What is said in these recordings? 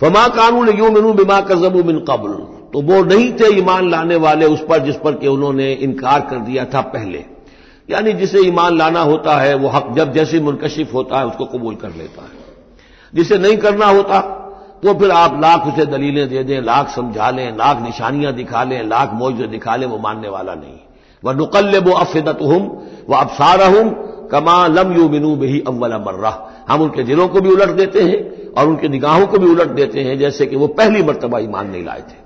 फमा कानून यू मिनू बिमा कजबू मिन कबल। तो वो नहीं थे ईमान लाने वाले उस पर जिस पर कि उन्होंने इनकार कर दिया था पहले। यानी जिसे ईमान लाना होता है, वो हक जब जैसे मुनकशिफ होता है, उसको कबूल कर लेता है। जिसे नहीं करना होता तो फिर आप लाख उसे दलीलें दे दें, लाख समझा लें, लाख निशानियाँ दिखा लें, लाख मौजे दिखा लें, वो मानने वाला नहीं। वह नुकल वो अफिदत हम वह अबसार हूँ कमा लम यू मिनू बही अव्वल मर्रा। हम उनके दिलों को भी उलट देते हैं और उनकी निगाहों को भी उलट देते हैं, जैसे कि वो पहली मरतबा ईमान नहीं लाए थे।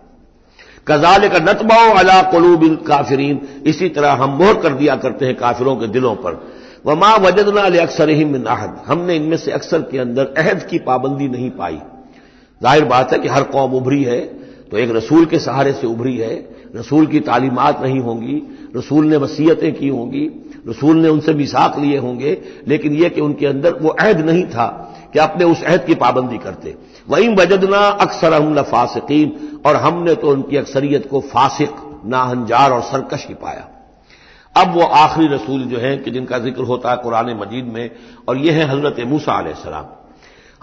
कजाल का नतबाओ अला कलूब काफिरीन। इसी तरह हम मोहर कर दिया करते हैं काफिरों के दिलों पर। वह माँ वजदना अक्सर ही मिनाहद हमने इनमें से अक्सर के अंदर अहद की पाबंदी नहीं पाई। ज़ाहिर बात है कि हर कौम उभरी है तो एक रसूल के सहारे से उभरी है। रसूल की तालीमत नहीं होंगी, रसूल ने वसीयतें की होंगी। रसूल ने उनसे मिसाक लिए होंगे, लेकिन यह कि उनके अंदर वो अहद नहीं था कि अपने उस अहद की पाबंदी करते। वहीं वजदना अक्सर हम फासिकीन और हमने तो उनकी अक्सरियत को फासिक, नाहंजार और सरकश ही पाया। अब वो आखिरी रसूल जो हैं कि जिनका ज़िक्र होता है कुरान मजीद में, और यह है हज़रत मूसा आसलाम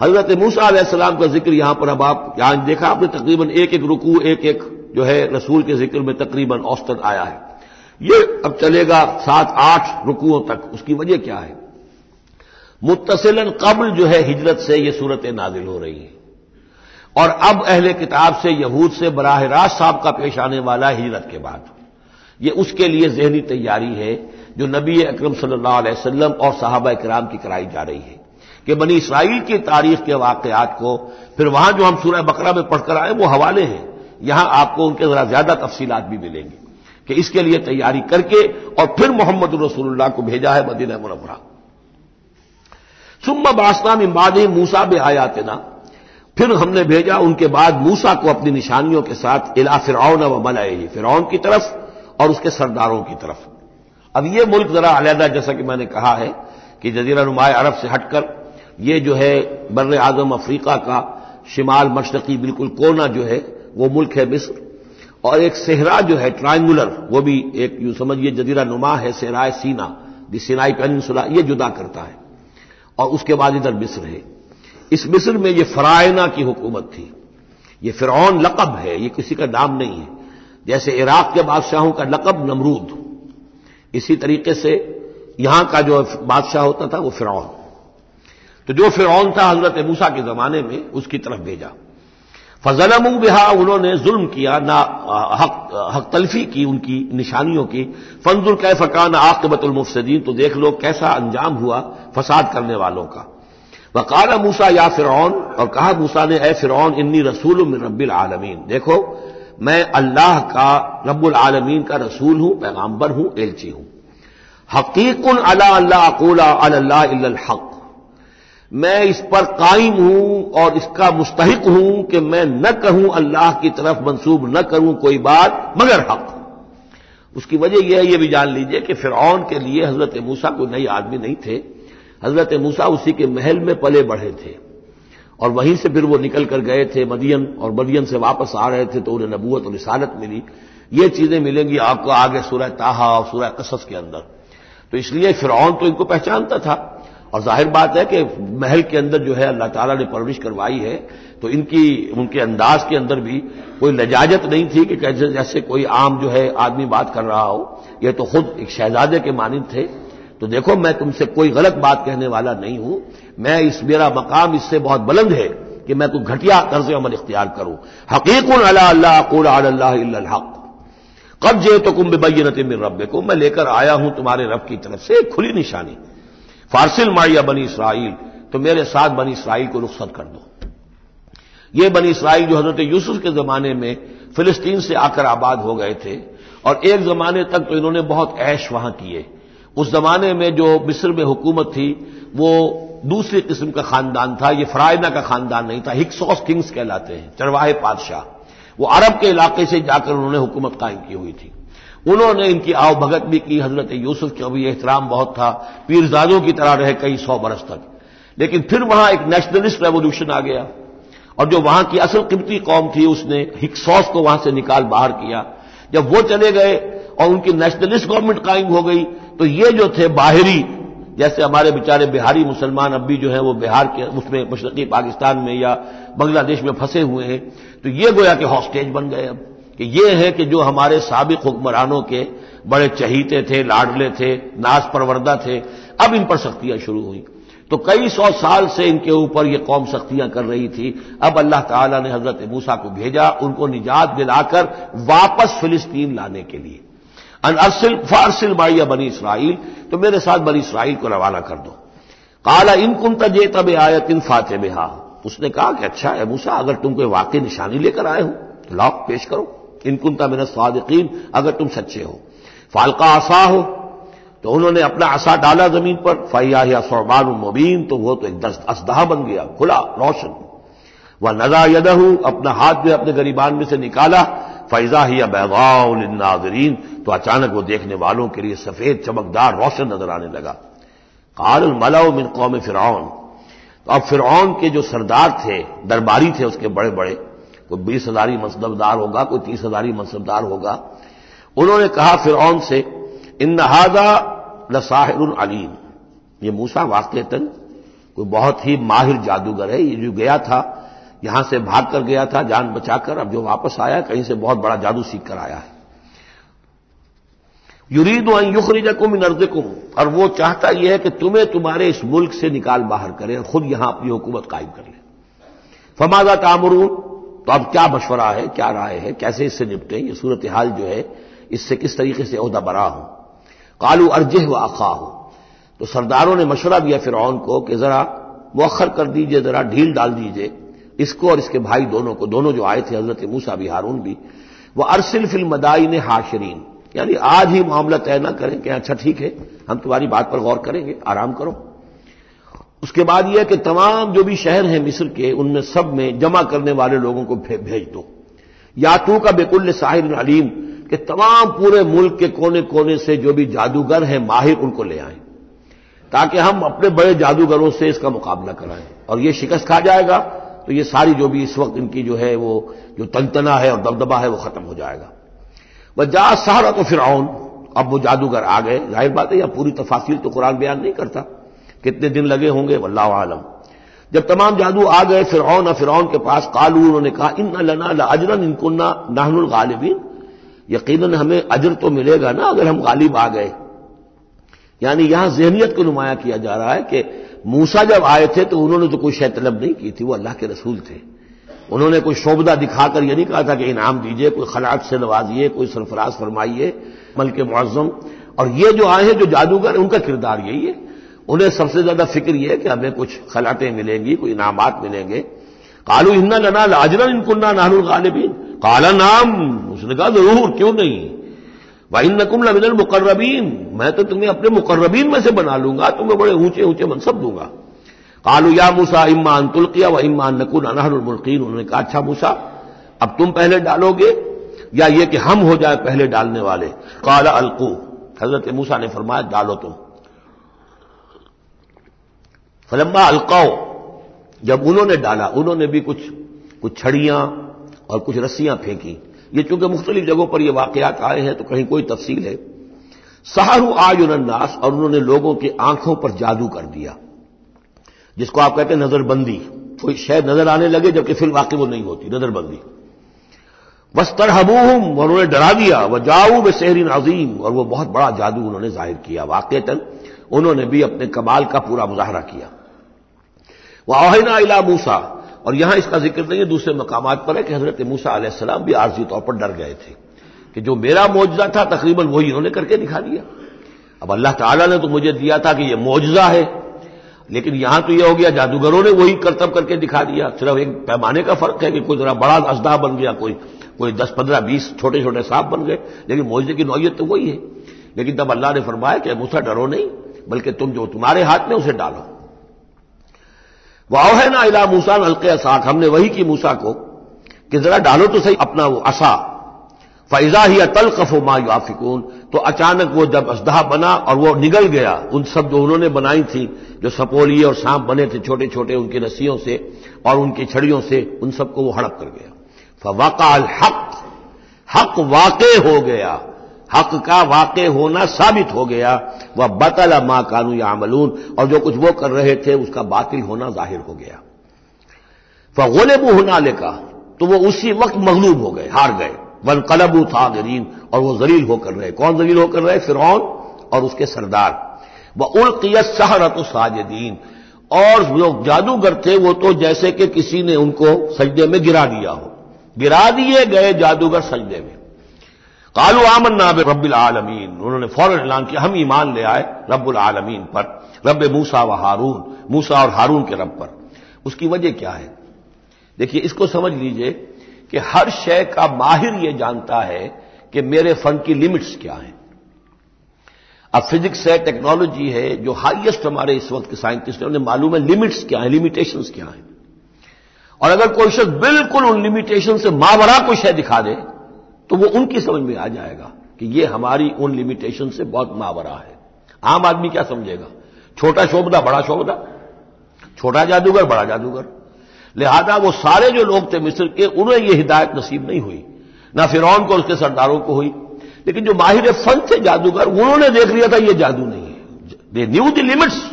हज़रत मूसा आसलाम का ज़िक्र यहाँ पर अब आप, यहाँ देखा आपने तकरीबन एक एक रुकू, एक एक जो है रसूल के ज़िक्र में तकरीबन औसतन आया है। ये अब चलेगा सात, आठ रुकुओं तक। उसकी वजह क्या है? मुतसिलन कबल जो है हिजरत से ये सूरत नाजिल हो रही है। और अब अहले किताब से, यहूद से बराह रास्त साहब का पेश आने वाला हिजरत के बाद। ये उसके लिए जहनी तैयारी है, जो नबी अक्रम वसल्लम और साहबा कराम की कराई जा रही है कि बनी इसराइल की तारीख के वाकयात को फिर वहाँ जो हम सूरह बकरा में पढ़कर आए, वो हवाले हैं। यहाँ आपको उनके जरा ज़्यादा तफसीलात भी मिलेंगी। कि इसके लिए तैयारी करके और फिर मोहम्मद रसूलुल्लाह को भेजा है मदीना मुनवरा सुम्मा बासना में इमाद मूसा बे आयातना। फिर हमने भेजा, उनके बाद मूसा को अपनी निशानियों के साथ इला फिरौन व मलाए फिरौन की तरफ़ और उसके सरदारों की तरफ़। अब यह मुल्क जरा अलहदा, जैसा कि मैंने कहा है कि जजीरा नुमाए अरब से हटकर ये जो है बर आज़म अफ्रीका का शिमाल मशरकी बिल्कुल कोना जो है, वो मुल्क है मिस्र। और एक सेहरा जो है, ट्राइंगुलर, वो भी एक, यू समझिए, जजीरा नुमा है सेहराय सीना, दी सिनाई पेनिनसुला, ये जुदा करता है। और उसके बाद इधर मिस्र है। इस मिस्र में ये फरायना की हुकूमत थी। ये फिरौन लकब है, ये किसी का नाम नहीं है। जैसे इराक के बादशाहों का लकब नमरूद। इसी तरीके से यहाँ का जो बादशाह होता था, वो फिरौन। तो जो फिरौन था, हज़रत मूसा के जमाने में, उसकी तरफ़ भेजा। फजलमू बिहा, उन्होंने जुल्म किया, ना हक हक तलफी की उनकी निशानियों की। फंजुल कै फकान आकबतुलमुफसदीन तो देख लो कैसा अंजाम हुआ फसाद करने वालों का। वकाल मूसा, या फिरौन, और कहा मूसा ने, ए फिरौन, इन्नी रसूल रब्बिल आलमीन। देखो, मैं अल्लाह का, रब्बुल आलमीन का रसूल हूँ पैगाम्बर हूँ, एलची हूँ। हकीकुन अला अल्लाह अकूला अल्लाह हक। मैं इस पर कायम हूँ और इसका मुस्तक हूँ कि मैं न कहूँ अल्लाह की तरफ़ मंसूब न करूँ कोई बात मगर हक। उसकी वजह यह है यह भी जान लीजिए कि फिरौन के लिए हज़रत मूसा कोई नई आदमी नहीं थे। हज़रत मूसा उसी के महल में पले बढ़े थे और वहीं से फिर वो निकल कर गए थे मदियन और मदियन से वापस आ रहे थे तो उन्हें नबूत और रिसालत मिली। ये चीज़ें मिलेंगी आपको आगे सूरह ताहा और सूरह कसस के अंदर। तो इसलिए फिरौन तो इनको पहचानता था। और ज़ाहिर बात है कि महल के अंदर जो है अल्लाह ताला ने परवरिश करवाई है तो इनकी, उनके अंदाज के अंदर भी कोई लजाजत नहीं थी कि कैसे जैसे कोई आम जो है आदमी बात कर रहा हो। यह तो खुद एक शहजादे के मानद थे। तो देखो, मैं तुमसे कोई गलत बात कहने वाला नहीं हूँ। मैं इस, मेरा मकाम इससे बहुत बुलंद है कि मैं कोई घटिया तर्ज अमल इख्तियार करूँ। हकीक अल्लाह कब जे तो कुंभ बैनत मिन रब को मैं लेकर आया हूँ तुम्हारे रब की तरफ़ से खुली निशानी। फारसिल मारिया बनी इसराइल तो मेरे साथ बनी इसराइल को रुख्सत कर दो। ये बनी इसराइल जो हज़रत यूसुफ के जमाने में फिलिस्तीन से आकर आबाद हो गए थे, और एक जमाने तक तो इन्होंने बहुत ऐश वहाँ किए। उस जमाने में जो मिस्र में हुकूमत थी, वो दूसरी किस्म का खानदान था, ये फरायना का खानदान नहीं था, हिक्सॉस किंग्स कहलाते हैं, चरवाहे बादशाह वो अरब के इलाके से जाकर उन्होंने हुकूमत कायम की हुई थी। उन्होंने इनकी आओ भगत भी की। हज़रत यूसुफ का भी एहतराम बहुत था। पीरजादों की तरह रहे कई सौ बरस तक। लेकिन फिर वहाँ एक नेशनलिस्ट रेवोल्यूशन आ गया। और जो वहाँ की असल कीमती कौम थी, उसने हिक्सॉस को वहाँ से निकाल बाहर किया। जब वो चले गए और उनकी नेशनलिस्ट गवर्नमेंट कायम हो गई तो ये जो थे बाहरी, जैसे हमारे बेचारे बिहारी मुसलमान अब भी जो है वो बिहार के, उसमें मशरकी पाकिस्तान में या बांग्लादेश में फंसे हुए हैं तो ये गोया के हॉस्टेज बन गए अब। कि ये है कि जो हमारे सबक हुक्मरानों के बड़े चहीते थे, लाडले थे नाज परवरदा थे, अब इन पर सख्तियाँ शुरू हुई। तो कई सौ साल से इनके ऊपर यह कौम सख्तियाँ कर रही थी। अब अल्लाह ताला ने हज़रत मूसा को भेजा, उनको निजात दिलाकर वापस फिलिस्तीन लाने के लिए। अरसिल, फारसिल बाइया बनी इसराइल तो मेरे साथ बनी इसराइल को रवाना कर दो। काला, इन कुन तजे तब आयत, इन फाते बेहा उसने कहा कि अच्छा है मूसा, अगर तुम कोई वाकई निशानी लेकर आए हो तो लाओ पेश करो। मेरा स्वादकीन अगर तुम सच्चे हो। फालका आसा हो तो उन्होंने अपना आसा डाला ज़मीन पर। फैया सौबान मुबीन तो वो तो एक असदहा बन गया, खुला, रोशन। वह नजा यदहू, अपना हाथ भी अपने गरीबान में से निकाला। फैजा ही बैगाउनाजरीन तो अचानक वो देखने वालों के लिए सफ़ेद, चमकदार, रोशन नज़र आने लगा। काल मलाओ मिन कौम फिरौन तो अब फिरौन के जो सरदार थे, दरबारी थे उसके बड़े बड़े कोई बीस हजारी मनसबदार होगा, कोई तीस हजारी मनसबदार होगा। उन्होंने कहा फिरौन से इन नहाजा लसाहिर अलीम। ये मूसा वाकता कोई बहुत ही माहिर जादूगर है। ये जो गया था, यहाँ से भाग कर गया था, जान बचाकर, अब जो वापस आया, कहीं से बहुत बड़ा जादू सीख कर आया है। युरीद युखरिजकुम नर्जकुम और वो चाहता यह है कि तुम्हें तुम्हारे इस मुल्क से निकाल बाहर करें और खुद यहाँ अपनी हुकूमत कायम कर ले। फमादा तामरून? तो अब क्या मशवरा है, क्या राय है, कैसे इससे निपटें, ये सूरत हाल जो है, इससे किस तरीके से अहदा बरा हो? कालू अर्जह व अखा हो। तो सरदारों ने मशवरा दिया फिर को कि जरा मौखर कर दीजिए, जरा ढील डाल दीजिए, इसको और इसके भाई दोनों को। दोनों जो आए थे, हज़रत मूसा भी, हारून भी। वह अरसिल फिल मदाई ने हाशरीन। यानी आज ही मामला तय ना करें कि अच्छा ठीक है, हम तुम्हारी बात पर गौर करेंगे, आराम करो। उसके बाद यह कि तमाम जो भी शहर हैं मिस्र के, उनमें सब में जमा करने वाले लोगों को भेज दो। या तू का बेकुल साहिर अलीम, के तमाम पूरे मुल्क के कोने कोने से जो भी जादूगर हैं, माहिर उनको ले आए, ताकि हम अपने बड़े जादूगरों से इसका मुकाबला कराएँ। और ये शिकस्त खा जाएगा तो ये सारी जो भी इस वक्त इनकी जो है, वो जो तनतना है और दबदबा है, वो खत्म हो जाएगा। वह जा सहारा तो फिर अब वो जादूगर आ गए। ज़ाहिर बात है या पूरी तफासिल तो कुरान बयान नहीं करता। कितने दिन लगे होंगे? वल्लाह आलम। जब तमाम जादू आ गए फिर फिर के पास कालू, उन्होंने कहा इन लना अजरन इनकुन्ना नाहनुल गालिबीन। यकीन हमें अजर तो मिलेगा ना अगर हम गालिब आ गए। यानी यहाँ जहनीत को नुमाया किया जा रहा है कि मूसा जब आए थे तो उन्होंने तो कोई शय तलब नहीं की थी, वो अल्लाह के रसूल थे। उन्होंने कोई शोबदा दिखाकर यह नहीं कहा था कि इनाम दीजिए, कोई खलाट से नवाजिए, कोई सरफराज फरमाइए मल के मुआजम और ये जो आए हैं, जो जादूगर उनका किरदार यही है। उन्हें सबसे ज़्यादा फ़िक्र यह है कि हमें कुछ खलाटें मिलेंगी, कोई इनामात मिलेंगे। कालू इन्ना लना लाजरन इनकुन्ना नानुल गालिबीन। काला नाम, उसने कहा, ज़रूर, क्यों नहीं? वाइन नकुम लमिनल मुकर्रबीन, मैं तो तुम्हें अपने मुकर्रबीन में से बना लूँगा, तुम्हें बड़े ऊँचे ऊँचे मनसब दूँगा। कालू, या मूसा इमान तुल्किया व इमान नकुन अनहरमुल्कीन उन्होंने कहा। अच्छा मूसा, अब तुम पहले डालोगे, या ये कि हम हो जाए पहले डालने वाले? काला अलकू, हज़रत मूसा ने फरमाया, डालो तुम। फलम्बा अलकाओ। जब उन्होंने डाला, उन्होंने भी कुछ कुछ छड़ियाँ और कुछ रस्सियाँ फेंकी। ये चूँकि मुख्तलिफ़ जगहों पर ये वाकयात आए हैं तो कहीं कोई तफसील है। सहारू आयुनन्नास और उन्होंने लोगों की आँखों पर जादू कर दिया, जिसको आप कहते हैं नजरबंदी। कोई शायद नज़र आने लगे, जबकि फिर वाकई वो नहीं होती, नजरबंदी। बस तरहबूम और उन्होंने डरा दिया। वह जाऊ ब शहरीन अजीम, और वह बहुत बड़ा जादू उन्होंने ज़ाहिर किया वाकता उन्होंने भी अपने कमाल का पूरा मुजाहरा किया। वह ओहिना इला मूसा। और यहाँ इसका ज़िक्र नहीं है, दूसरे मकाम पर है कि हज़रत मूसा आसलाम भी आर्जी तौर पर डर गए थे कि जो मेरा मुआवजा था, तकरीबन वही इन्होंने करके दिखा दिया। अब अल्लाह ताला ने तो मुझे दिया था कि यह मुआवजा है, लेकिन यहाँ तो यह हो गया, जादूगरों ने वही करतब करके दिखा दिया। सिर्फ़ एक पैमाने का फ़र्क है कि कोई जरा बड़ा अजदा बन गया, कोई कोई दस, पंद्रह, बीस छोटे छोटे सांप बन गए, लेकिन मुआवजे की नौयत तो वही है। लेकिन तब अल्लाह ने फरमाया कि मूसा डरो नहीं, बल्कि तुम जो तुम्हारे हाथ में उसे डालो। वाह है ना इला मूसा हल्के असाक हमने वही की मूसा को कि जरा डालो तो सही अपना वो असा फैजा ही अतल कफो मा याफिकून तो अचानक वो जब असदहा बना और वो निगल गया, उन सब जो उन्होंने बनाई थी, जो सपोलिए और सांप बने थे छोटे छोटे उनकी रस्सियों से और उनकी छड़ियों से, उन सबको वो हड़प कर गया। फवाकाल हक। हक वाक़ हो गया। हक का वाक़ होना साबित हो गया। वह बतला माँ कानू या अमलून और जो कुछ वो कर रहे थे, उसका बातिल होना ज़ाहिर हो गया। फगोलेबू होना लेका तो वो उसी वक्त मगलूब हो गए, हार गए। वन कलबू थागरीन और वो जलील होकर रहे। कौन जलील होकर रहे? फिर और उसके सरदार। वह उल्कियत सहरत साजदीन। और जो जादूगर थे, वो तो जैसे कि किसी ने उनको सजदे में गिरा दिया हो। गिरा दिए गए जादूगर सजदे में। कालू आमन नाब रब्बिल आलमीन। उन्होंने फ़ौरन ऐलान किया, हम ईमान ले आए रब्बुल आलमीन पर रब मूसा व हारून, मूसा और हारून के रब पर। उसकी वजह क्या है? देखिए, इसको समझ लीजिए कि हर शय का माहिर यह जानता है कि मेरे फन की लिमिट्स क्या हैं। अब फिजिक्स है, टेक्नोलॉजी है, जो हाईएस्ट हमारे इस वक्त के साइंटिस्ट हैं, उन्हें मालूम है लिमिट्स क्या है, लिमिटेशंस क्या हैं। और अगर कोई शख्स बिल्कुल उन लिमिटेशन से मावरा कोई शय दिखा दे तो वो उनकी समझ में आ जाएगा कि ये हमारी उन लिमिटेशन से बहुत मावरा है। आम आदमी क्या समझेगा? छोटा शोभदा, बड़ा शोभदा? छोटा जादूगर, बड़ा जादूगर। लिहाजा वो सारे जो लोग थे मिस्र के, उन्हें यह हिदायत नसीब नहीं हुई। ना फिर को, उसके सरदारों को हुई। लेकिन जो माहिर फन थे जादूगर, उन्होंने देख लिया था यह जादू नहीं है। दे न्यू द लिमिट्स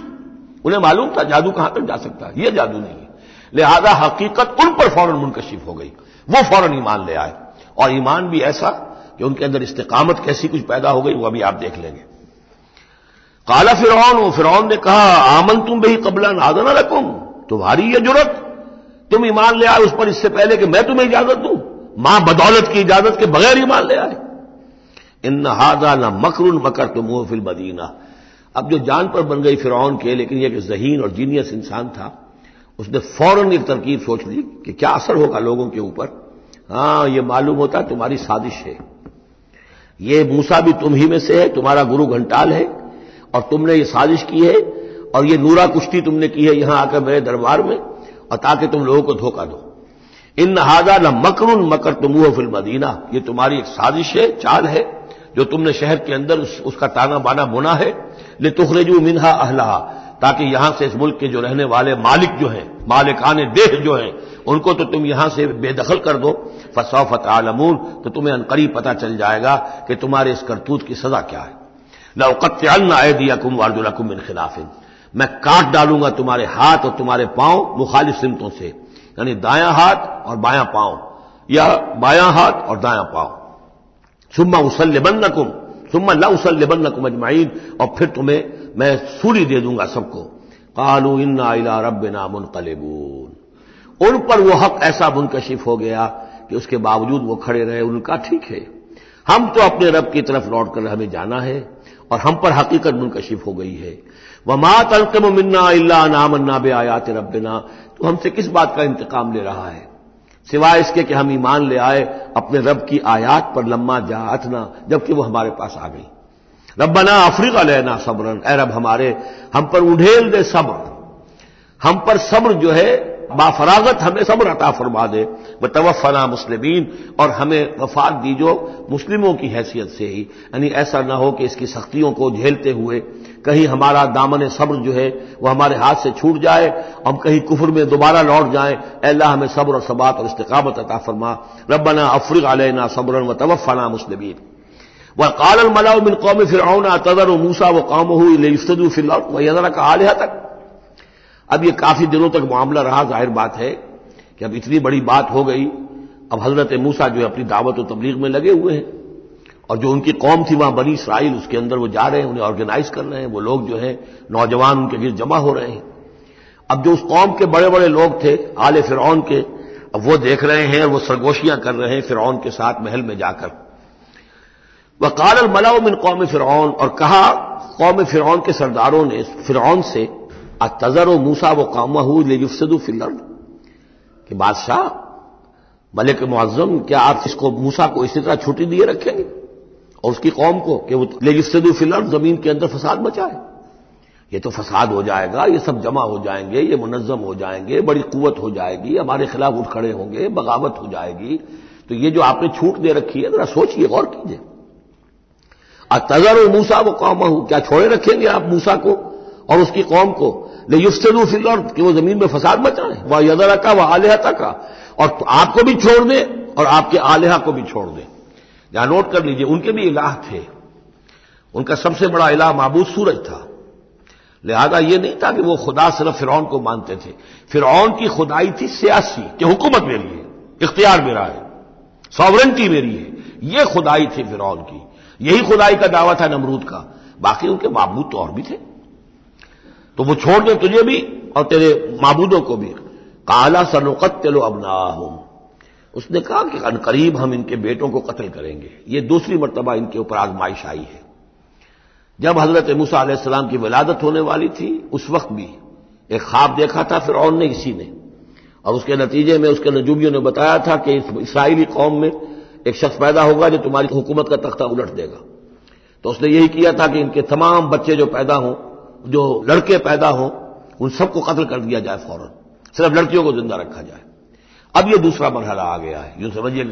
उन्हें मालूम था, जादू कहाँ तक जा सकता है। यह जादू नहीं है। लिहाजा हकीकत उन पर फ़ौरन मुनकशिफ हो गई। वो फ़ौरन ईमान ले आए। और ईमान भी ऐसा कि उनके अंदर इस्तेकामत कैसी कुछ पैदा हो गई, वो अभी आप देख लेंगे। काला फिर फिर ने कहा आमन तुम भी कबला नादना रकुम तुम्हारी यह ज़रूरत, तुम ईमान ले आए उस पर इससे पहले कि मैं तुम्हें इजाज़त दूँ, माँ बदौलत की इजाज़त के बगैर ईमान ले आए। इन हाजा न मकर मकर तुम फिल मदीना। अब जो जान पर बन गई फिर के, लेकिन यह जहीन और जीनियस इंसान था, उसने फ़ौरन एक तरकीब सोच ली कि क्या असर होगा लोगों के ऊपर। हाँ यह मालूम होता तुम्हारी साजिश है। ये मूसा भी तुम ही में से है तुम्हारा गुरु घंटाल है और तुमने ये साजिश की है और ये नूरा कुश्ती तुमने की है यहाँ आकर मेरे दरबार में और ताकि तुम लोगों को धोखा दो। इन हाजा न मकरुन मकर तुम फिल मदीना। ये तुम्हारी एक साजिश है चाल है जो तुमने शहर के अंदर उस, उसका ताना बाना बुना है। ले तुखरेजू मिनहा अहला ताकि यहाँ से इस मुल्क के जो रहने वाले मालिक जो हैं, मालिकान देह जो हैं, उनको तो तुम यहाँ से बेदखल कर दो। फसौफत आलमून तो तुम्हें अनकरी पता चल जाएगा कि तुम्हारे इस करतूत की सजा क्या है। लौकत कुम इन खिलाफिन। मैं काट डालूँगा तुम्हारे हाथ और तुम्हारे पाँव मुखालिफ सिमतों से, यानी दाया हाथ और बायां पाँव। या बायां हाथ और दाया पाँव। सुम्मा उसल्लबन नकुम सुम्मा ला उसल्लबन नकुम अजमाइन और फिर तुम्हें मैं सूरी दे दूँगा सबको। कालू इन्ना इला रब ना मुनकलेबून। उन पर वो हक ऐसा मुनकशिफ हो गया कि उसके बावजूद वो खड़े रहे, उनका ठीक है। हम तो अपने रब की तरफ़ लौट कर हमें जाना है और हम पर हकीकत मुनकशिफ हो गई है। वमा तलकम मिन्ना अल्ला नामन्ना बे आयात रबना तो हमसे किस बात का इंतकाम ले रहा है? सिवाय इसके कि हम ईमान ले आए, अपने रब की आयात पर लम्मा जात ना जबकि वो हमारे पास आ गई। रबना अफ्रीका लेना सब्रन। अरब हमारे, हम पर उढ़ेल दे सब्र। हम पर सब्र जो है, बाफरागत हमें सब्र अता फरमा दे। व तवफ़ना मुस्लिमीन, और हमें वफात दीजो मुस्लिमों की हैसियत से ही। यानी ऐसा ना हो कि इसकी सख्तियों को झेलते हुए कहीं हमारा दामन सब्र जो है वह हमारे हाथ से छूट जाए, हम कहीं कुफर में दोबारा लौट जाए। अल्लाह हमें सब्र और सबात और इस्तकामत अता फरमा। रबना अफ्रीक अलना सब्रन व तवफ़ना मुस्लिमीन। वह काल मलाउ मिन कौम फिर तदर मूसा व कौम हुई फिल वह का आलिया तक अब ये काफ़ी दिनों तक मामला रहा ज़ाहिर बात है कि अब इतनी बड़ी बात हो गई अब हज़रत मूसा जो है अपनी दावत और तबलीग में लगे हुए हैं और जो उनकी कौम थी वहाँ बनी इसराइल उसके अंदर वो जा रहे हैं उन्हें ऑर्गेनाइज कर रहे हैं वो लोग जो है नौजवान उनके गिर जमा हो रहे हैं अब जो उस कौम के बड़े बड़े लोग थे आले फिर के अब वो देख रहे हैं और वो सरगोशियाँ कर रहे हैं फिर के साथ महल में जाकर वह काल मलाओ मिन कौम फिर और कहा, कौम फिर के सरदारों ने फिर से तजर व मूसा व कामहू लेजुफसदू फिलर कि बादशाह, मलिक मुआजम क्या आप इसको, मूसा को इसी तरह छुट्टी दिए रखेंगे? और उसकी कौम को, कि वो लेजिस्टू फिलर ज़मीन के अंदर फसाद बचाए ये तो फसाद हो जाएगा, ये सब जमा हो जाएँगे, ये मुनजम हो जाएँगे, बड़ी कुत हो जाएगी, हमारे खिलाफ उठ खड़े होंगे, बगावत हो जाएगी। तो ये जो आपने छूट दे रखी है, जरा सोचिए, गौर कीजिए। तजर मूसा, वो कौम हूँ, क्या छोड़े रखेंगे आप मूसा को और उसकी कौम को? ले युफ्तू फिल कि वो ज़मीन में फसाद बचाएँ वह यदरा का वह आलिहता का। और तो आपको भी छोड़ दें और आपके आलिहा को भी छोड़ दें। यहाँ नोट कर लीजिए, उनके भी इलाह थे। उनका सबसे बड़ा इलाह महबूद सूरज था। लिहाजा यह नहीं था कि वो खुदा, सिर्फ़ फिर को मानते थे। फिरौन की खुदाई थी सियासी, कि हुकूमत मेरी है, इख्तियार मेरा है, सॉवरेंटी मेरी है। यह खुदाई थी फिरौन की। यही खुदाई का दावा था नमरूद का। बाकी उनके महबूद तो और भी थे। तो वो छोड़ दे तुझे भी और तेरे महबूदों को भी। काला सनुकत तेलो अबना उसने कहा कि अनकरीब हम इनके बेटों को कत्ल करेंगे। ये दूसरी मरतबा इनके ऊपर आजमाइश आई है। जब हज़रत मूसा की विलादत होने वाली थी, उस वक्त भी एक ख्वाब देखा था फिर और ने इसी ने। और उसके नतीजे में उसके नजूबियों ने बताया था कि इस इसराइली कौम में एक शख्स पैदा होगा जो तुम्हारी हुकूमत का तख्ता उलट देगा। तो उसने यही किया था कि इनके तमाम बच्चे जो पैदा हों, जो लड़के पैदा हों, उन सबको कत्ल कर दिया जाए फ़ौरन। सिर्फ़ लड़कियों को ज़िंदा रखा जाए। अब यह दूसरा मरहला आ गया है। यूँ समझिए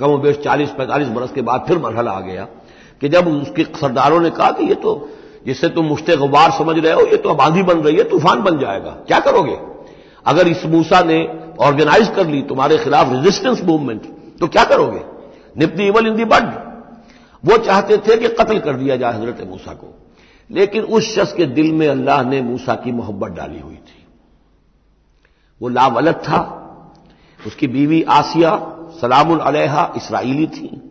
कम बेश चालीस, पैंतालीस बरस के बाद फिर मरहला आ गया कि जब उसके सरदारों ने कहा कि ये तो जिससे तुम मुश्ते गुबार समझ रहे हो, ये तो आबादी बन रही है, तूफ़ान बन जाएगा। क्या करोगे? अगर इस मूसा ने ऑर्गेनाइज कर ली, तुम्हारे खिलाफ रेजिस्टेंस मूवमेंट तो क्या करोगे? Nip any evil in the bud. वो चाहते थे कि कत्ल कर दिया जाए हज़रत मूसा को। लेकिन उस शख्स के दिल में अल्लाह ने मूसा की मोहब्बत डाली हुई थी। वो लावलत था। उसकी बीवी आसिया सलामुल अलहा इसराइली थी।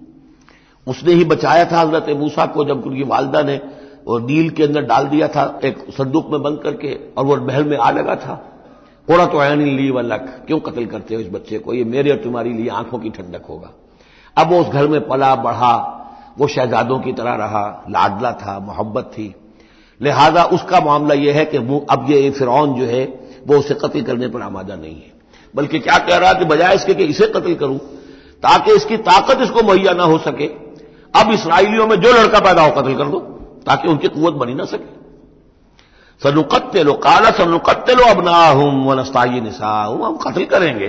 उसने ही बचाया था हज़रत मूसा को जब उनकी वालदा ने वो नील के अंदर डाल दिया था, एक संदूक में बंद करके, और वो महल में आ लगा था। कोड़ा तो ऐन ली वलक, क्यों कत्ल करते हो इस बच्चे को? ये मेरे और तुम्हारी लिए आँखों की ठंडक होगा। अब वो उस घर में पला, बढ़ा। वो शहजादों की तरह रहा, लाडला था, मोहब्बत थी। लिहाजा उसका मामला यह है कि अब ये फिरौन जो है, वो उसे कत्ल करने पर आमादा नहीं है। बल्कि क्या कह रहा है कि बजाय इसके कि इसे कत्ल करूँ, ताकि इसकी ताकत इसको मुहैया ना हो सके। अब इसराइलियों में जो लड़का पैदा हो, कत्ल कर दो, ताकि उनकी कुत बनी ना सके। सनुकत्ते लो, काला सनुकत्ते लो अब ना हूँ व नस्ताई निशा हूँ हम कत्ल करेंगे।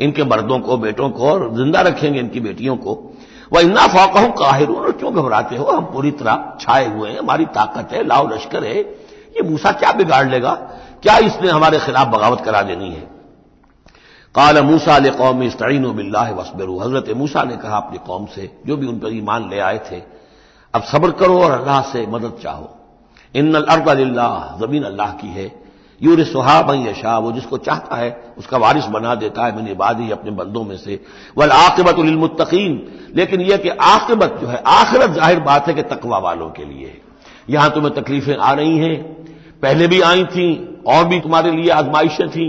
इनके मर्दों को, बेटों को और ज़िंदा रखेंगे इनकी बेटियों को। वह इन्ना फाका हूँ काहिर और क्यों घबराते हो? हम पूरी तरह छाए हुए हैं, हमारी ताकत है, लाओ लश्कर है। ये मूसा क्या बिगाड़ लेगा? क्या इसने हमारे खिलाफ बगावत करा देनी है? काल मूसा ने कौम इस्तीन बिल्ला वसबरू। हज़रत मूसा ने कहा अपनी कौम से, जो भी उन पर ईमान ले आए थे, अब सब्र करो और अल्लाह से मदद चाहो। इन अर्द ज़मीन अल्लाह की है। यूर सुहाब यशा, वो जिसको चाहता है, उसका वारिस बना देता है, मैंने बाद ही अपने बंदों में से। वल आकबत लेकिन यह कि आकबत जो है, आखिरत ज़ाहिर बात है कि तकवा वालों के लिए यहाँ तुम्हें तकलीफें आ रही हैं, पहले भी आई थी, और भी तुम्हारे लिए आजमाइशें थी,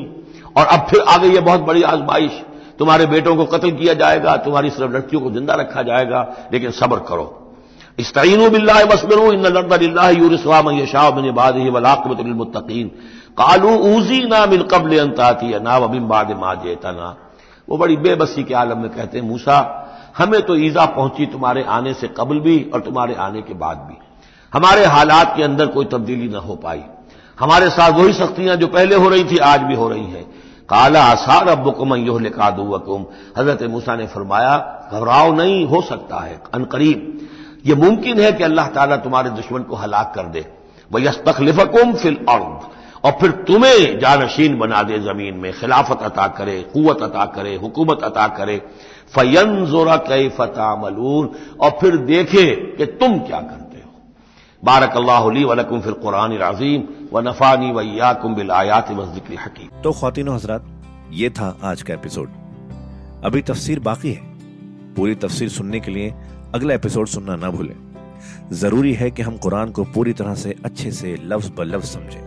और अब फिर आ गई है बहुत बड़ी आजमाइश। तुम्हारे बेटों को कत्ल किया जाएगा, तुम्हारी सिर्फ़ लड़कियों को ज़िंदा रखा जाएगा, लेकिन सब्र करो। इस्तीन बिल्ला वसबरू इन लल्ला यूरसवाम यशाह बिन बाद ही वलाकबतमुत्तकीन कालू ऊजी ना मिल कबल अंताती ना वबिन बाद मा जेतना। वो बड़ी बेबसी के आलम में कहते हैं, मूसा, हमें तो ईजा पहुँची तुम्हारे आने से कबल भी और तुम्हारे आने के बाद भी। हमारे हालात के अंदर कोई तब्दीली न हो पाई। हमारे साथ वही सख्तियाँ जो पहले हो रही थी, आज भी हो रही हैं। काला आसार अब्बुकुम योह लिखा दूकुम हज़रत मूसा ने फरमाया, घबराओ नहीं, हो सकता है अनकरीब यह मुमकिन है कि अल्लाह ताला तुम्हारे दुश्मन को हलाक कर दे। वह यस तकलीफकुम फिल अर्द। और फिर तुम्हें जानशीन बना दे ज़मीन में, खिलाफत अता करे कुत अता करे, हुकूमत अता करे। फयन जोरा कई फता मलून और फिर देखे कि तुम क्या करते हो। बारक अल्लाह वलकुम फिर कुरान राजीम व नफानी वैयाकुम बिल आयात मस्जिक हकीम। तो खातिन हजरात, ये था आज का एपिसोड। अभी तफसीर बाकी है। पूरी तफसीर सुनने के लिए अगला एपिसोड सुनना ना भूलें। ज़रूरी है कि हम कुरान को पूरी तरह से अच्छे से लफ्ज ब लफ्ज समझें।